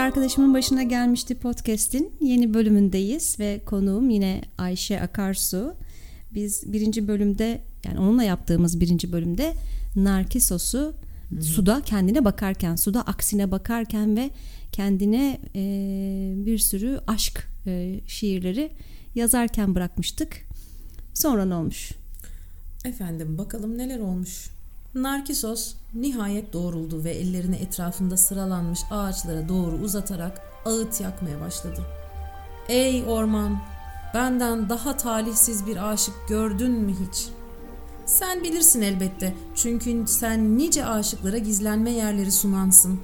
Arkadaşımın başına gelmişti podcast'in yeni bölümündeyiz ve konuğum yine Ayşe Akarsu. Biz birinci bölümde yani onunla yaptığımız birinci bölümde Narkisos'u suda kendine bakarken, suda aksine bakarken ve kendine e, bir sürü aşk e, şiirleri yazarken bırakmıştık. Sonra ne olmuş? Efendim bakalım neler olmuş. Narkisos nihayet doğruldu ve ellerini etrafında sıralanmış ağaçlara doğru uzatarak ağıt yakmaya başladı. Ey orman, benden daha talihsiz bir aşık gördün mü hiç? Sen bilirsin elbette çünkü sen nice aşıklara gizlenme yerleri sunansın.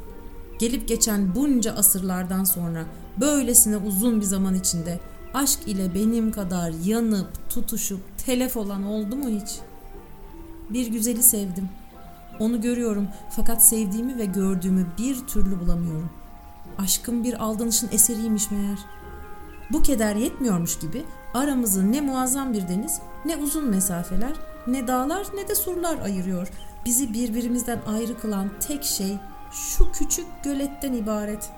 Gelip geçen bunca asırlardan sonra böylesine uzun bir zaman içinde aşk ile benim kadar yanıp tutuşup telef olan oldu mu hiç? Bir güzeli sevdim. Onu görüyorum fakat sevdiğimi ve gördüğümü bir türlü bulamıyorum. Aşkım bir aldanışın eseriymiş meğer. Bu keder yetmiyormuş gibi aramızı ne muazzam bir deniz, ne uzun mesafeler, ne dağlar ne de surlar ayırıyor. Bizi birbirimizden ayrı kılan tek şey şu küçük göletten ibaret.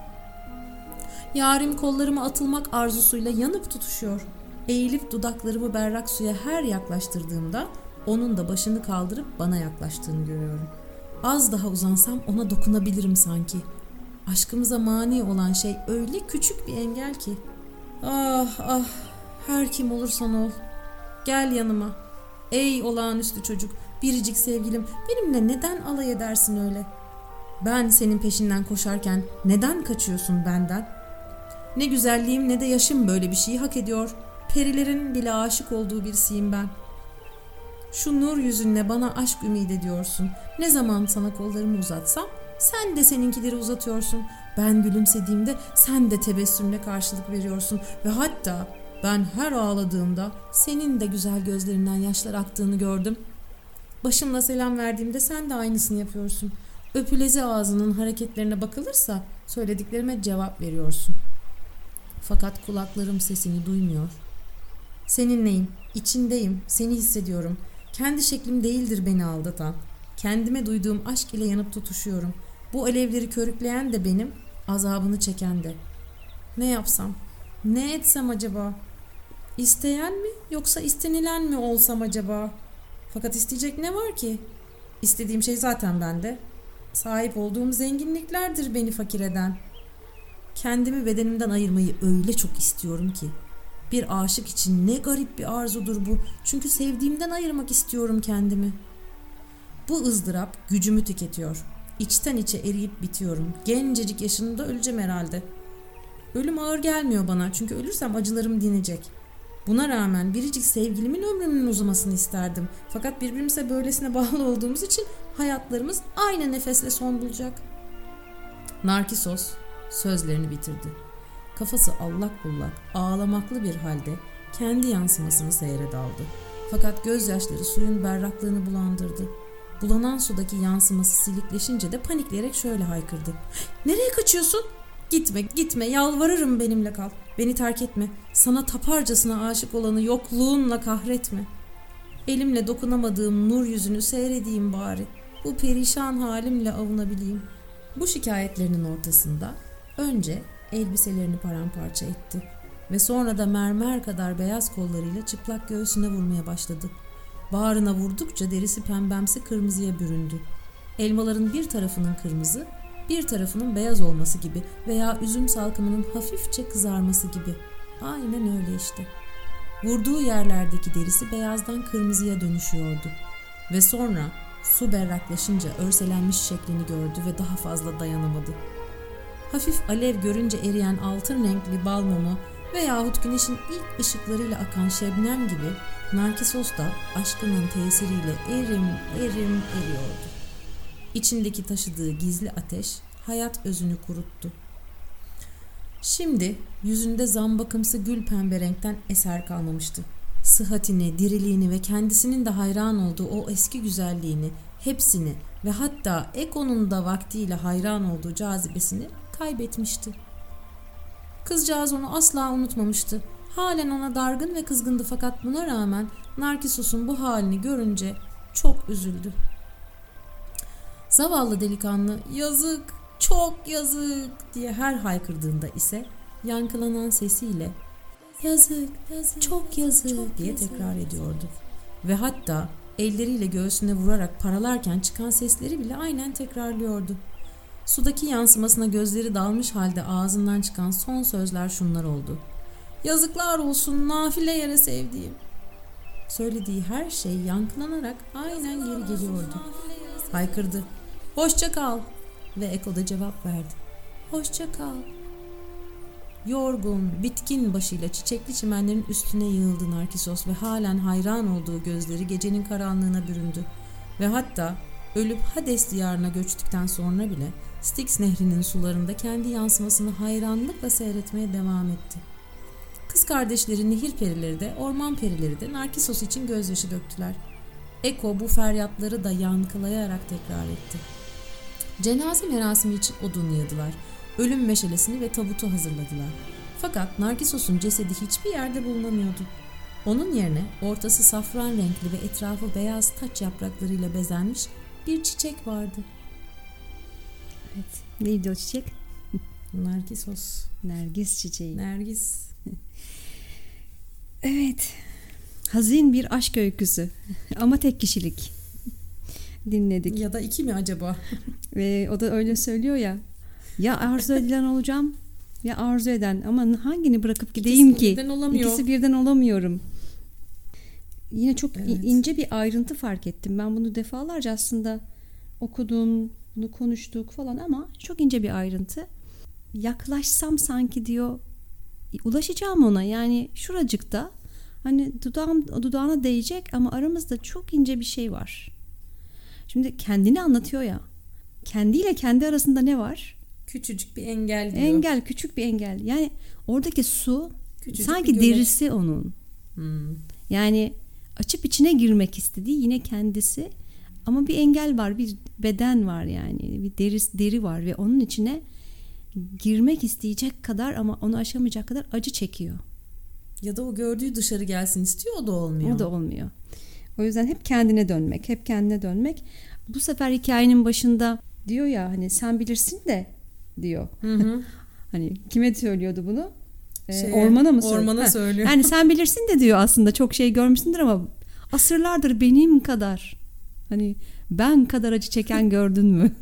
Yarim kollarıma atılmak arzusuyla yanıp tutuşuyor. Eğilip dudaklarımı berrak suya her yaklaştırdığımda onun da başını kaldırıp bana yaklaştığını görüyorum. Az daha uzansam ona dokunabilirim sanki. Aşkımıza mani olan şey öyle küçük bir engel ki. Ah ah her kim olursan ol. Gel yanıma. Ey olağanüstü çocuk, biricik sevgilim benimle neden alay edersin öyle? Ben senin peşinden koşarken neden kaçıyorsun benden? Ne güzelliğim ne de yaşım böyle bir şeyi hak ediyor. Perilerin bile aşık olduğu birisiyim ben. Şu nur yüzünle bana aşk ümit ediyorsun. Ne zaman sana kollarımı uzatsam sen de seninkileri uzatıyorsun. Ben gülümsediğimde sen de tebessümle karşılık veriyorsun. Ve hatta ben her ağladığımda senin de güzel gözlerinden yaşlar aktığını gördüm. Başımla selam verdiğimde sen de aynısını yapıyorsun. Öpülezi ağzının hareketlerine bakılırsa söylediklerime cevap veriyorsun. Fakat kulaklarım sesini duymuyor. Seninleyim, içindeyim, seni hissediyorum. Kendi şeklim değildir beni aldatan. Kendime duyduğum aşk ile yanıp tutuşuyorum. Bu alevleri körükleyen de benim, azabını çeken de. Ne yapsam? Ne etsem acaba? İsteyen mi yoksa istenilen mi olsam acaba? Fakat isteyecek ne var ki? İstediğim şey zaten bende. Sahip olduğum zenginliklerdir beni fakir eden. Kendimi bedenimden ayırmayı öyle çok istiyorum ki. Bir aşık için ne garip bir arzudur bu. Çünkü sevdiğimden ayırmak istiyorum kendimi. Bu ızdırap gücümü tüketiyor. İçten içe eriyip bitiyorum. Gencecik yaşında öleceğim herhalde. Ölüm ağır gelmiyor bana çünkü ölürsem acılarım dinecek. Buna rağmen biricik sevgilimin ömrümün uzamasını isterdim. Fakat birbirimize böylesine bağlı olduğumuz için hayatlarımız aynı nefesle son bulacak. Narkisos sözlerini bitirdi. Kafası allak bullak, ağlamaklı bir halde kendi yansımasını seyre daldı. Fakat gözyaşları suyun berraklığını bulandırdı. Bulanan sudaki yansıması silikleşince de panikleyerek şöyle haykırdı. Nereye kaçıyorsun? Gitme, gitme, yalvarırım benimle kal. Beni terk etme. Sana taparcasına aşık olanı yokluğunla kahretme. Elimle dokunamadığım nur yüzünü seyredeyim bari. Bu perişan halimle avunabileyim. Bu şikayetlerinin ortasında önce elbiselerini paramparça etti ve sonra da mermer kadar beyaz kollarıyla çıplak göğsüne vurmaya başladı. Bağrına vurdukça derisi pembemsi kırmızıya büründü. Elmaların bir tarafının kırmızı, bir tarafının beyaz olması gibi veya üzüm salkımının hafifçe kızarması gibi. Aynen öyle işte. Vurduğu yerlerdeki derisi beyazdan kırmızıya dönüşüyordu. Ve sonra su berraklaşınca örselenmiş şeklini gördü ve daha fazla dayanamadı. Hafif alev görünce eriyen altın renkli bal mumu veyahut güneşin ilk ışıklarıyla akan şebnem gibi Narkisos da aşkının tesiriyle erim erim eriyordu. İçindeki taşıdığı gizli ateş hayat özünü kuruttu. Şimdi yüzünde zambakımsı gül pembe renkten eser kalmamıştı. Sıhhatini, diriliğini ve kendisinin de hayran olduğu o eski güzelliğini, hepsini ve hatta Eko'nun da vaktiyle hayran olduğu cazibesini kaybetmişti. Kızcağız onu asla unutmamıştı. Halen ona dargın ve kızgındı fakat buna rağmen Narkisos'un bu halini görünce çok üzüldü. Zavallı delikanlı yazık çok yazık diye her haykırdığında ise yankılanan sesiyle yazık, yazık çok yazık çok diye yazık. tekrar ediyordu. Ve hatta elleriyle göğsüne vurarak paralarken çıkan sesleri bile aynen tekrarlıyordu. Sudaki yansımasına gözleri dalmış halde ağzından çıkan son sözler şunlar oldu. Yazıklar olsun nafile yere sevdiğim. Söylediği her şey yankılanarak aynen geri geliyordu. Haykırdı. Hoşça kal. Ve Eko da cevap verdi. Hoşça kal. Yorgun, bitkin başıyla çiçekli çimenlerin üstüne yığıldı Narkisos ve halen hayran olduğu gözleri gecenin karanlığına büründü. Ve hatta ölüp Hades diyarına göçtükten sonra bile Styx nehrinin sularında kendi yansımasını hayranlıkla seyretmeye devam etti. Kız kardeşleri nehir perileri de orman perileri de Narkisos için gözyaşı döktüler. Eko bu feryatları da yankılayarak tekrar etti. Cenaze merasimi için odun yığdılar. Ölüm meşalesini ve tabutu hazırladılar. Fakat Narkisos'un cesedi hiçbir yerde bulunamıyordu. Onun yerine ortası safran renkli ve etrafı beyaz taç yapraklarıyla bezenmiş bir çiçek vardı. Evet. Neydi o çiçek? Narkisos. Nergis çiçeği. Nergis. evet. Hazin bir aşk öyküsü. Ama tek kişilik. Dinledik. Ya da iki mi acaba? Ve o da öyle söylüyor ya. Ya arzu edilen olacağım ya arzu eden ama hangini bırakıp gideyim İkisi ki? Birden olamıyor. İkisi birden olamıyorum. Yine çok evet. ince bir ayrıntı fark ettim. Ben bunu defalarca aslında okudum, bunu konuştuk falan ama çok ince bir ayrıntı. Yaklaşsam sanki diyor ulaşacağım ona yani şuracıkta hani dudağım dudağına değecek ama aramızda çok ince bir şey var. Şimdi kendini anlatıyor ya. Kendiyle kendi arasında ne var? Küçücük bir engel diyor. Engel, küçük bir engel. Yani oradaki su Küçücük sanki derisi onun. Hmm. Yani açıp içine girmek istediği yine kendisi ama bir engel var, bir beden var yani. Bir deri, deri var ve onun içine girmek isteyecek kadar ama onu aşamayacak kadar acı çekiyor. Ya da o gördüğü dışarı gelsin istiyor o da olmuyor. O da olmuyor. O yüzden hep kendine dönmek, hep kendine dönmek. Bu sefer hikayenin başında diyor ya hani sen bilirsin de diyor. Hı hı. hani kime söylüyordu bunu? Ee, Şeye, ormana mı söylüyor? Ormana söylüyor. Yani sen bilirsin de diyor aslında çok şey görmüşsündür ama asırlardır benim kadar hani ben kadar acı çeken gördün mü?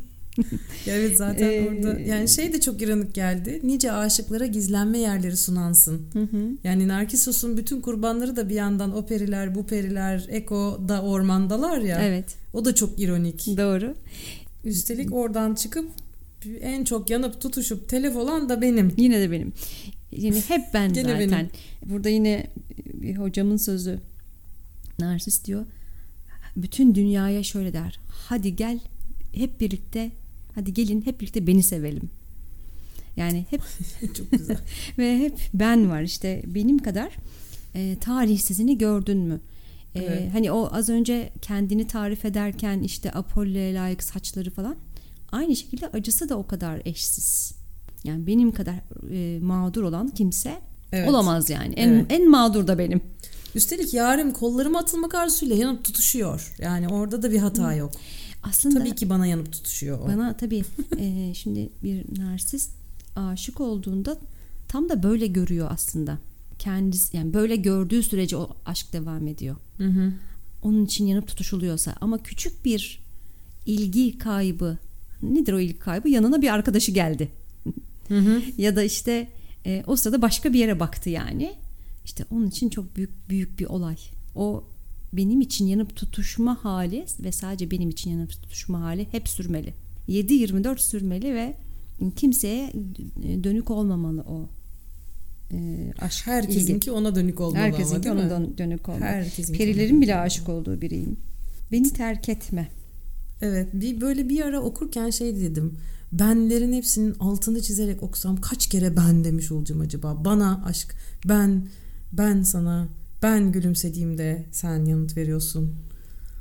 evet zaten ee, orada yani şey de çok ironik geldi. Nice aşıklara gizlenme yerleri sunansın. Hı hı. Yani Narkisos'un bütün kurbanları da bir yandan o periler, bu periler, Eko da ormandalar ya. Evet. O da çok ironik. Doğru. Üstelik oradan çıkıp en çok yanıp tutuşup telef olan da benim. Yine de benim. Yani hep ben zaten. Benim. Burada yine bir hocamın sözü. Narsis diyor. Bütün dünyaya şöyle der. Hadi gel hep birlikte hadi gelin hep birlikte beni sevelim. Yani hep çok güzel. ve hep ben var işte benim kadar e, tarihsizini gördün mü? E, evet. Hani o az önce kendini tarif ederken işte Apollo'ya layık saçları falan aynı şekilde acısı da o kadar eşsiz. Yani benim kadar e, mağdur olan kimse evet. olamaz yani. En evet. en mağdur da benim. Üstelik yarım kollarıma atılmak arzusuyla yanıp tutuşuyor. Yani orada da bir hata yok. Aslında tabii ki bana yanıp tutuşuyor o. Bana tabii e, şimdi bir narsist aşık olduğunda tam da böyle görüyor aslında. Kendisi yani böyle gördüğü sürece o aşk devam ediyor. Hı hı. Onun için yanıp tutuşuluyorsa ama küçük bir ilgi kaybı nedir o ilgi kaybı? Yanına bir arkadaşı geldi. Hı hı. ya da işte e, o sırada başka bir yere baktı yani. İşte onun için çok büyük büyük bir olay. O benim için yanıp tutuşma hali ve sadece benim için yanıp tutuşma hali hep sürmeli. 7-24 sürmeli ve kimseye dönük olmamalı o e, aşk Herkesinki ilgi. ona dönük olmalı Herkesinki ama ona dönük olmalı. Herkesinki Perilerin bile aşık olduğu biriyim. Beni terk etme. Evet bir böyle bir ara okurken şey dedim. Benlerin hepsinin altını çizerek okusam kaç kere ben demiş olacağım acaba? Bana aşk, ben, ben sana, ben gülümsediğimde sen yanıt veriyorsun.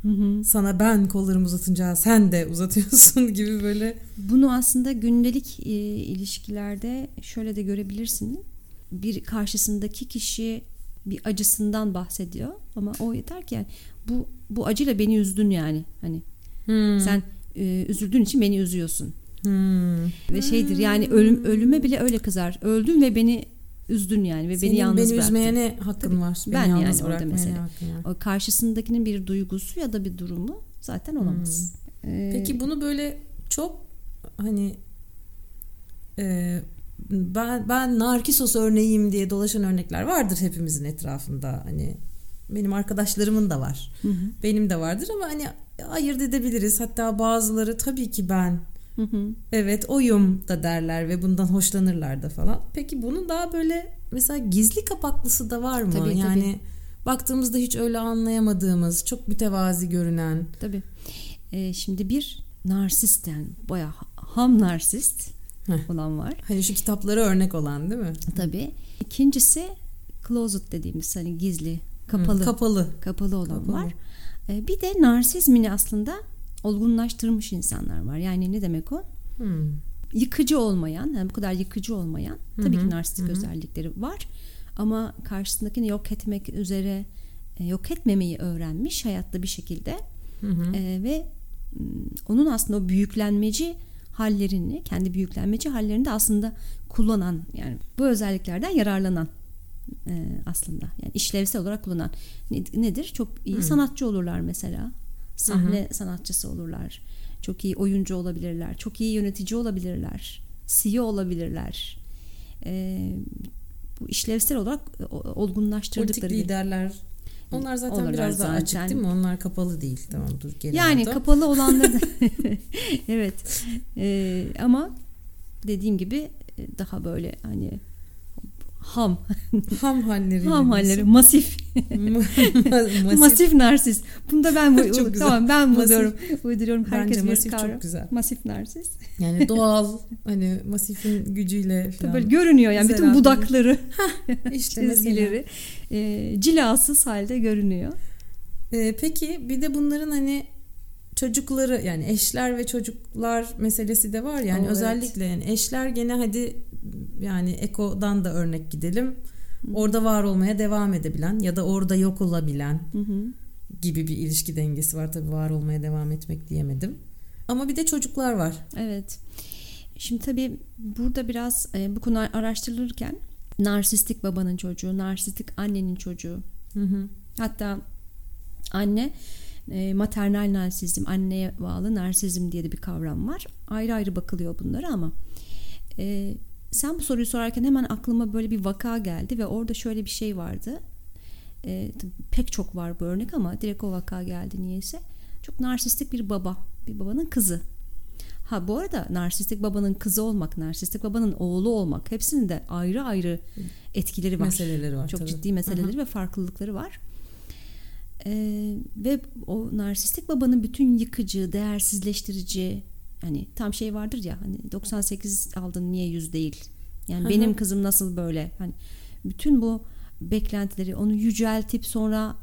Hı hı. Sana ben kollarımı uzatınca sen de uzatıyorsun gibi böyle. Bunu aslında gündelik e, ilişkilerde şöyle de görebilirsin. Bir karşısındaki kişi bir acısından bahsediyor ama o yeter ki yani bu bu acıyla beni üzdün yani hani Hmm. Sen e, üzüldüğün için beni üzüyorsun. Hmm. Ve şeydir yani ölüm ölüme bile öyle kızar. Öldün ve beni üzdün yani ve Senin beni yalnız beni bıraktın. üzmeye ne hakkın Tabii. var? Beni Ben yalnız yani orada var? O karşısındakinin bir duygusu ya da bir durumu zaten olamaz. Ee, Peki bunu böyle çok hani e, ben ben Narkisos örneğiyim diye dolaşan örnekler vardır hepimizin etrafında. Hani benim arkadaşlarımın da var. Hı hı. Benim de vardır ama hani ayırt edebiliriz. Hatta bazıları tabii ki ben Hı hı. evet oyum da derler ve bundan hoşlanırlar da falan. Peki bunun daha böyle mesela gizli kapaklısı da var mı? Tabii, tabii. yani baktığımızda hiç öyle anlayamadığımız, çok mütevazi görünen. Tabii. Ee, şimdi bir narsist yani bayağı ham narsist Heh. olan var. Hani şu kitaplara örnek olan değil mi? Tabii. İkincisi closet dediğimiz hani gizli, kapalı, Hı, kapalı. kapalı olan Kapalı. var. Ee, bir de narsizmini aslında olgunlaştırmış insanlar var. Yani ne demek o? Hmm. Yıkıcı olmayan, yani bu kadar yıkıcı olmayan tabii Hı hı, ki narsistik hı hı. özellikleri var. Ama karşısındakini yok etmek üzere e, yok etmemeyi öğrenmiş hayatta bir şekilde. Ee, ve m, onun aslında o büyüklenmeci hallerini, kendi büyüklenmeci hallerini de aslında kullanan yani bu özelliklerden yararlanan e, aslında yani işlevsel olarak kullanan Ne- nedir? Çok iyi Hı. sanatçı olurlar mesela. Sahne sanatçısı olurlar. Çok iyi oyuncu olabilirler. Çok iyi yönetici olabilirler. CEO olabilirler. Ee, bu işlevsel olarak e, Politik olgunlaştırdıkları bir- liderler. Onlar zaten Olurlar biraz daha açık değil mi? Onlar kapalı değil. Tamam dur geri Yani aldım. kapalı olanları da evet Ee, ama dediğim gibi e, daha böyle hani ham ham halleri. ham halleri masif masif. masif narsist. Bunda ben bu Çok güzel. tamam ben buluyorum uyduruyorum herkes Bence masif kavram. çok güzel. Masif narsist. Yani doğal hani masifin gücüyle falan. böyle görünüyor yani bütün budakları, işte çizgileri e, cilasız halde görünüyor. Ee, peki bir de bunların hani çocukları yani eşler ve çocuklar meselesi de var yani Evet. özellikle yani eşler gene hadi yani Eko'dan da örnek gidelim. Orada var olmaya devam edebilen ya da orada yok olabilen Hı hı. gibi bir ilişki dengesi var tabii var olmaya devam etmek diyemedim. Ama bir de çocuklar var. Evet. Şimdi tabii burada biraz e, bu konu araştırılırken narsistik babanın çocuğu, narsistik annenin çocuğu, Hı hı. hatta anne e, maternal narsizm, anneye bağlı narsizm diye de bir kavram var. Ayrı ayrı bakılıyor bunlara ama e, sen bu soruyu sorarken hemen aklıma böyle bir vaka geldi ve orada şöyle bir şey vardı. E, pek çok var bu örnek ama direkt o vaka geldi niyeyse. Çok narsistik bir baba, bir babanın kızı. Ha bu arada narsistik babanın kızı olmak, narsistik babanın oğlu olmak hepsinin de ayrı ayrı etkileri var. Meseleleri var Çok tabii. ciddi meseleleri ve farklılıkları var. Ee, ve o narsistik babanın bütün yıkıcı, değersizleştirici hani tam şey vardır ya hani 98 aldın niye 100 değil? Yani Hı hı. benim kızım nasıl böyle? Hani bütün bu beklentileri onu yüceltip sonra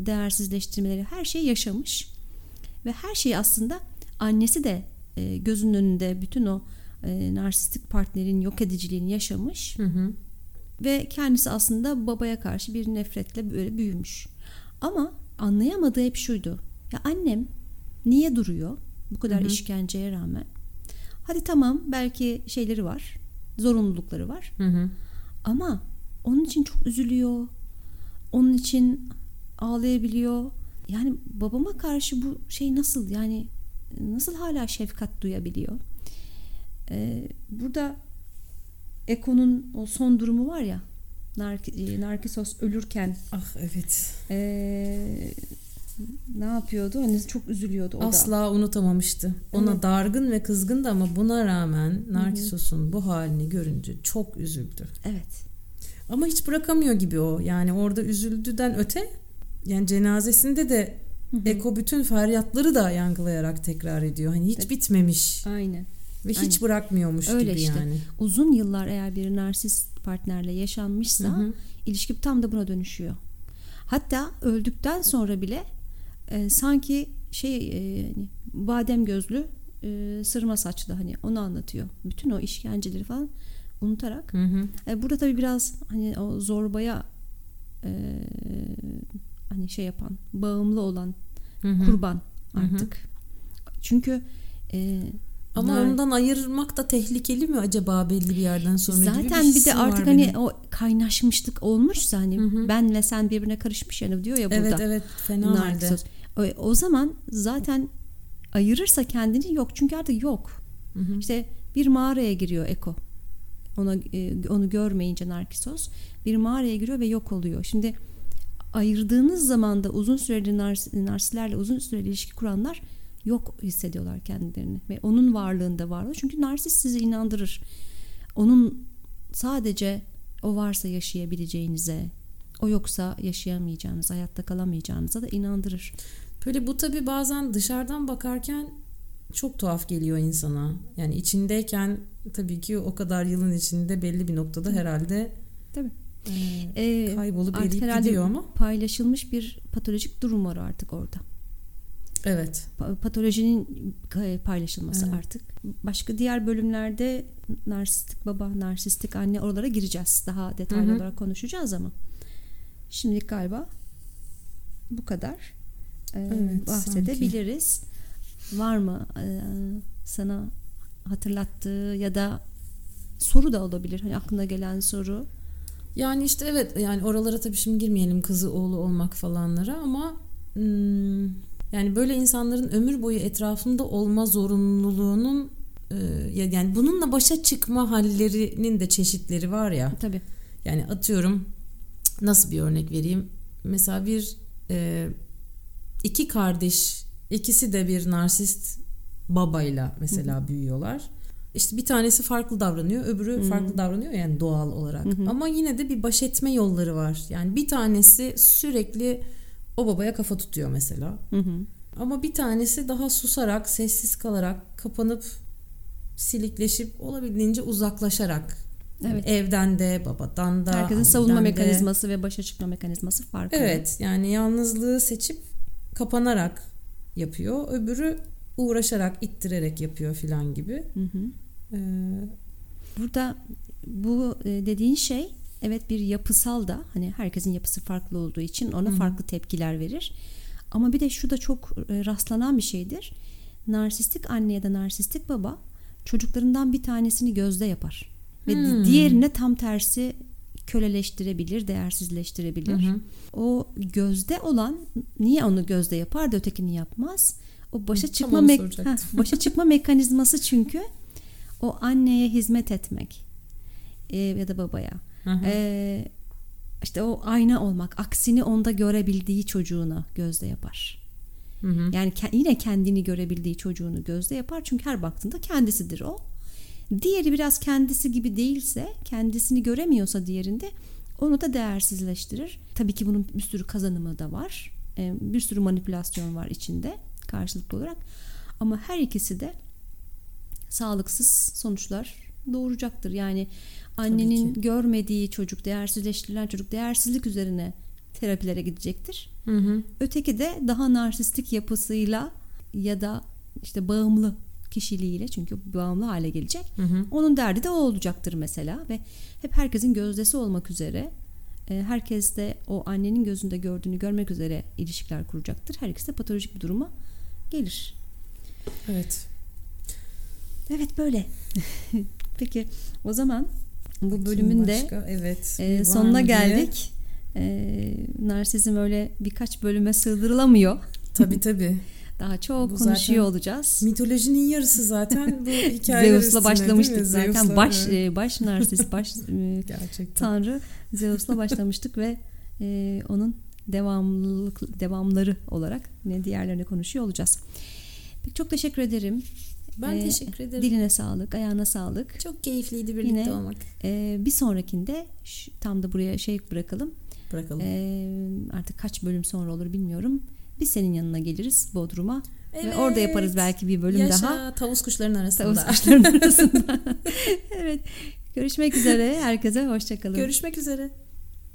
değersizleştirmeleri her şeyi yaşamış ve her şeyi aslında annesi de e, gözünün önünde bütün o e, narsistik partnerin yok ediciliğini yaşamış Hı hı. ve kendisi aslında babaya karşı bir nefretle böyle büyümüş. Ama anlayamadığı hep şuydu. Ya annem niye duruyor bu kadar Hı hı. işkenceye rağmen? Hadi tamam belki şeyleri var, zorunlulukları var. Hı hı. Ama onun için çok üzülüyor. Onun için ağlayabiliyor. Yani babama karşı bu şey nasıl yani nasıl hala şefkat duyabiliyor? Ee, burada Eko'nun o son durumu var ya Nark- e, Narkisos ölürken Ah evet. ee, ne yapıyordu? Hani çok üzülüyordu o da. Asla unutamamıştı. Ona Evet. dargın ve kızgındı ama buna rağmen Narkisos'un bu halini görünce çok üzüldü. Evet. Ama hiç bırakamıyor gibi o. Yani orada üzüldüden öte yani cenazesinde de Eko bütün feryatları da yankılayarak tekrar ediyor. Hani hiç Evet. bitmemiş Aynen. ve hiç Aynen. bırakmıyormuş Öyle gibi işte. yani. Uzun yıllar eğer bir narsist partnerle yaşanmışsa Hı hı. ilişki tam da buna dönüşüyor. Hatta öldükten sonra bile e, sanki şey e, hani badem gözlü e, sırma saçlı hani onu anlatıyor. Bütün o işkenceleri falan unutarak. Hı hı. E, burada tabii biraz hani o zorbaya e, hani şey yapan, bağımlı olan Hı hı. kurban hı. artık. Çünkü e, Ama Nar- ondan ayırmak da tehlikeli mi acaba belli bir yerden sonra gibi Zaten bir bir de artık hani benim. o kaynaşmışlık olmuşsa hani benle sen birbirine karışmış yani diyor ya burada. Evet evet fena halde. O, o zaman zaten ayırırsa kendini yok çünkü artık yok. İşte bir mağaraya giriyor Eko. Ona e, onu görmeyince Narkisos bir mağaraya giriyor ve yok oluyor. Şimdi ayırdığınız zaman da uzun süreli nars- narsistlerle uzun süreli ilişki kuranlar yok hissediyorlar kendilerini ve onun varlığında varlığı. Çünkü narsist sizi inandırır. Onun sadece o varsa yaşayabileceğinize, o yoksa yaşayamayacağınız, hayatta kalamayacağınıza da inandırır. Böyle bu tabi bazen dışarıdan bakarken çok tuhaf geliyor insana. Yani içindeyken tabii ki o kadar yılın içinde belli bir noktada herhalde Tabii. e, Ee, kaybolup artık eriyip gidiyor ama. paylaşılmış bir patolojik durum var artık orada. Evet. Pa- Patolojinin e, paylaşılması Evet. artık. Başka diğer bölümlerde narsistik baba, narsistik anne oralara gireceğiz. Daha detaylı Hı hı. olarak konuşacağız ama şimdilik galiba bu kadar e, Evet, bahsedebiliriz. Var mı e, sana hatırlattığı ya da soru da olabilir. Hani aklına gelen soru. Yani işte evet yani oralara tabii şimdi girmeyelim kızı oğlu olmak falanlara ama hmm, yani böyle insanların ömür boyu etrafında olma zorunluluğunun e, ya- yani bununla başa çıkma hallerinin de çeşitleri var ya. Tabii. Yani atıyorum nasıl bir örnek vereyim? Mesela bir e, iki kardeş ikisi de bir narsist babayla mesela büyüyorlar. İşte bir tanesi farklı davranıyor, öbürü farklı davranıyor yani doğal olarak. Ama yine de bir baş etme yolları var. Yani bir tanesi sürekli o babaya kafa tutuyor mesela. Hı hı. Ama bir tanesi daha susarak, sessiz kalarak, kapanıp silikleşip olabildiğince uzaklaşarak yani Evet. evden de, babadan da, Herkesin savunma de. mekanizması ve başa çıkma mekanizması farklı. Evet, yani yalnızlığı seçip kapanarak yapıyor. Öbürü uğraşarak, ittirerek yapıyor filan gibi. Hı hı. Ee, Burada bu e, dediğin şey evet bir yapısal da hani herkesin yapısı farklı olduğu için ona farklı tepkiler verir. Ama bir de şu da çok e, rastlanan bir şeydir. Narsistik anne ya da narsistik baba çocuklarından bir tanesini gözde yapar. Ve Hmm. diğerine tam tersi köleleştirebilir, değersizleştirebilir. Hı hı. O gözde olan niye onu gözde yapar da ötekini yapmaz? O başa çıkma me-. Heh, başa çıkma mekanizması çünkü o anneye hizmet etmek e, ya da babaya. Hı hı. E, işte o ayna olmak, aksini onda görebildiği çocuğuna gözde yapar. Hı hı. Yani ke- yine kendini görebildiği çocuğunu gözde yapar çünkü her baktığında kendisidir o. Diğeri biraz kendisi gibi değilse, kendisini göremiyorsa diğerinde onu da değersizleştirir. Tabii ki bunun bir sürü kazanımı da var. E, Bir sürü manipülasyon var içinde karşılıklı olarak. Ama her ikisi de sağlıksız sonuçlar doğuracaktır. Yani annenin görmediği çocuk, değersizleştirilen çocuk değersizlik üzerine terapilere gidecektir. Hı hı. Öteki de daha narsistik yapısıyla ya da işte bağımlı kişiliğiyle çünkü bağımlı hale gelecek. Hı hı. Onun derdi de o olacaktır mesela ve hep herkesin gözdesi olmak üzere e, herkes de o annenin gözünde gördüğünü görmek üzere ilişkiler kuracaktır. Her ikisi de patolojik bir duruma gelir. Evet. Evet böyle. Peki o zaman bu bölümün de evet. e, sonuna geldik. E, narsizm öyle birkaç bölüme sığdırılamıyor. Tabii tabii. Daha çok Bu konuşuyor olacağız. Mitolojinin yarısı zaten bu hikayeler Zeus'la başlamıştık zaten. Zeus'la, baş evet. baş narsist, baş e, Gerçekten. tanrı Zeus'la başlamıştık ve e, onun devamlılık devamları olarak ne diğerlerini konuşuyor olacağız. Peki çok teşekkür ederim. Ben Ee, teşekkür ederim. Diline sağlık, ayağına sağlık. Çok keyifliydi birlikte Yine- olmak. E, bir sonrakinde şu- tam da buraya şey bırakalım. Bırakalım. E, artık kaç bölüm sonra olur bilmiyorum. Biz senin yanına geliriz Bodrum'a. Ve orada yaparız belki bir bölüm Yaşa, daha. tavus kuşlarının arasında. Tavus kuşlarının arasında. evet. Görüşmek üzere. Herkese hoşçakalın. Görüşmek üzere.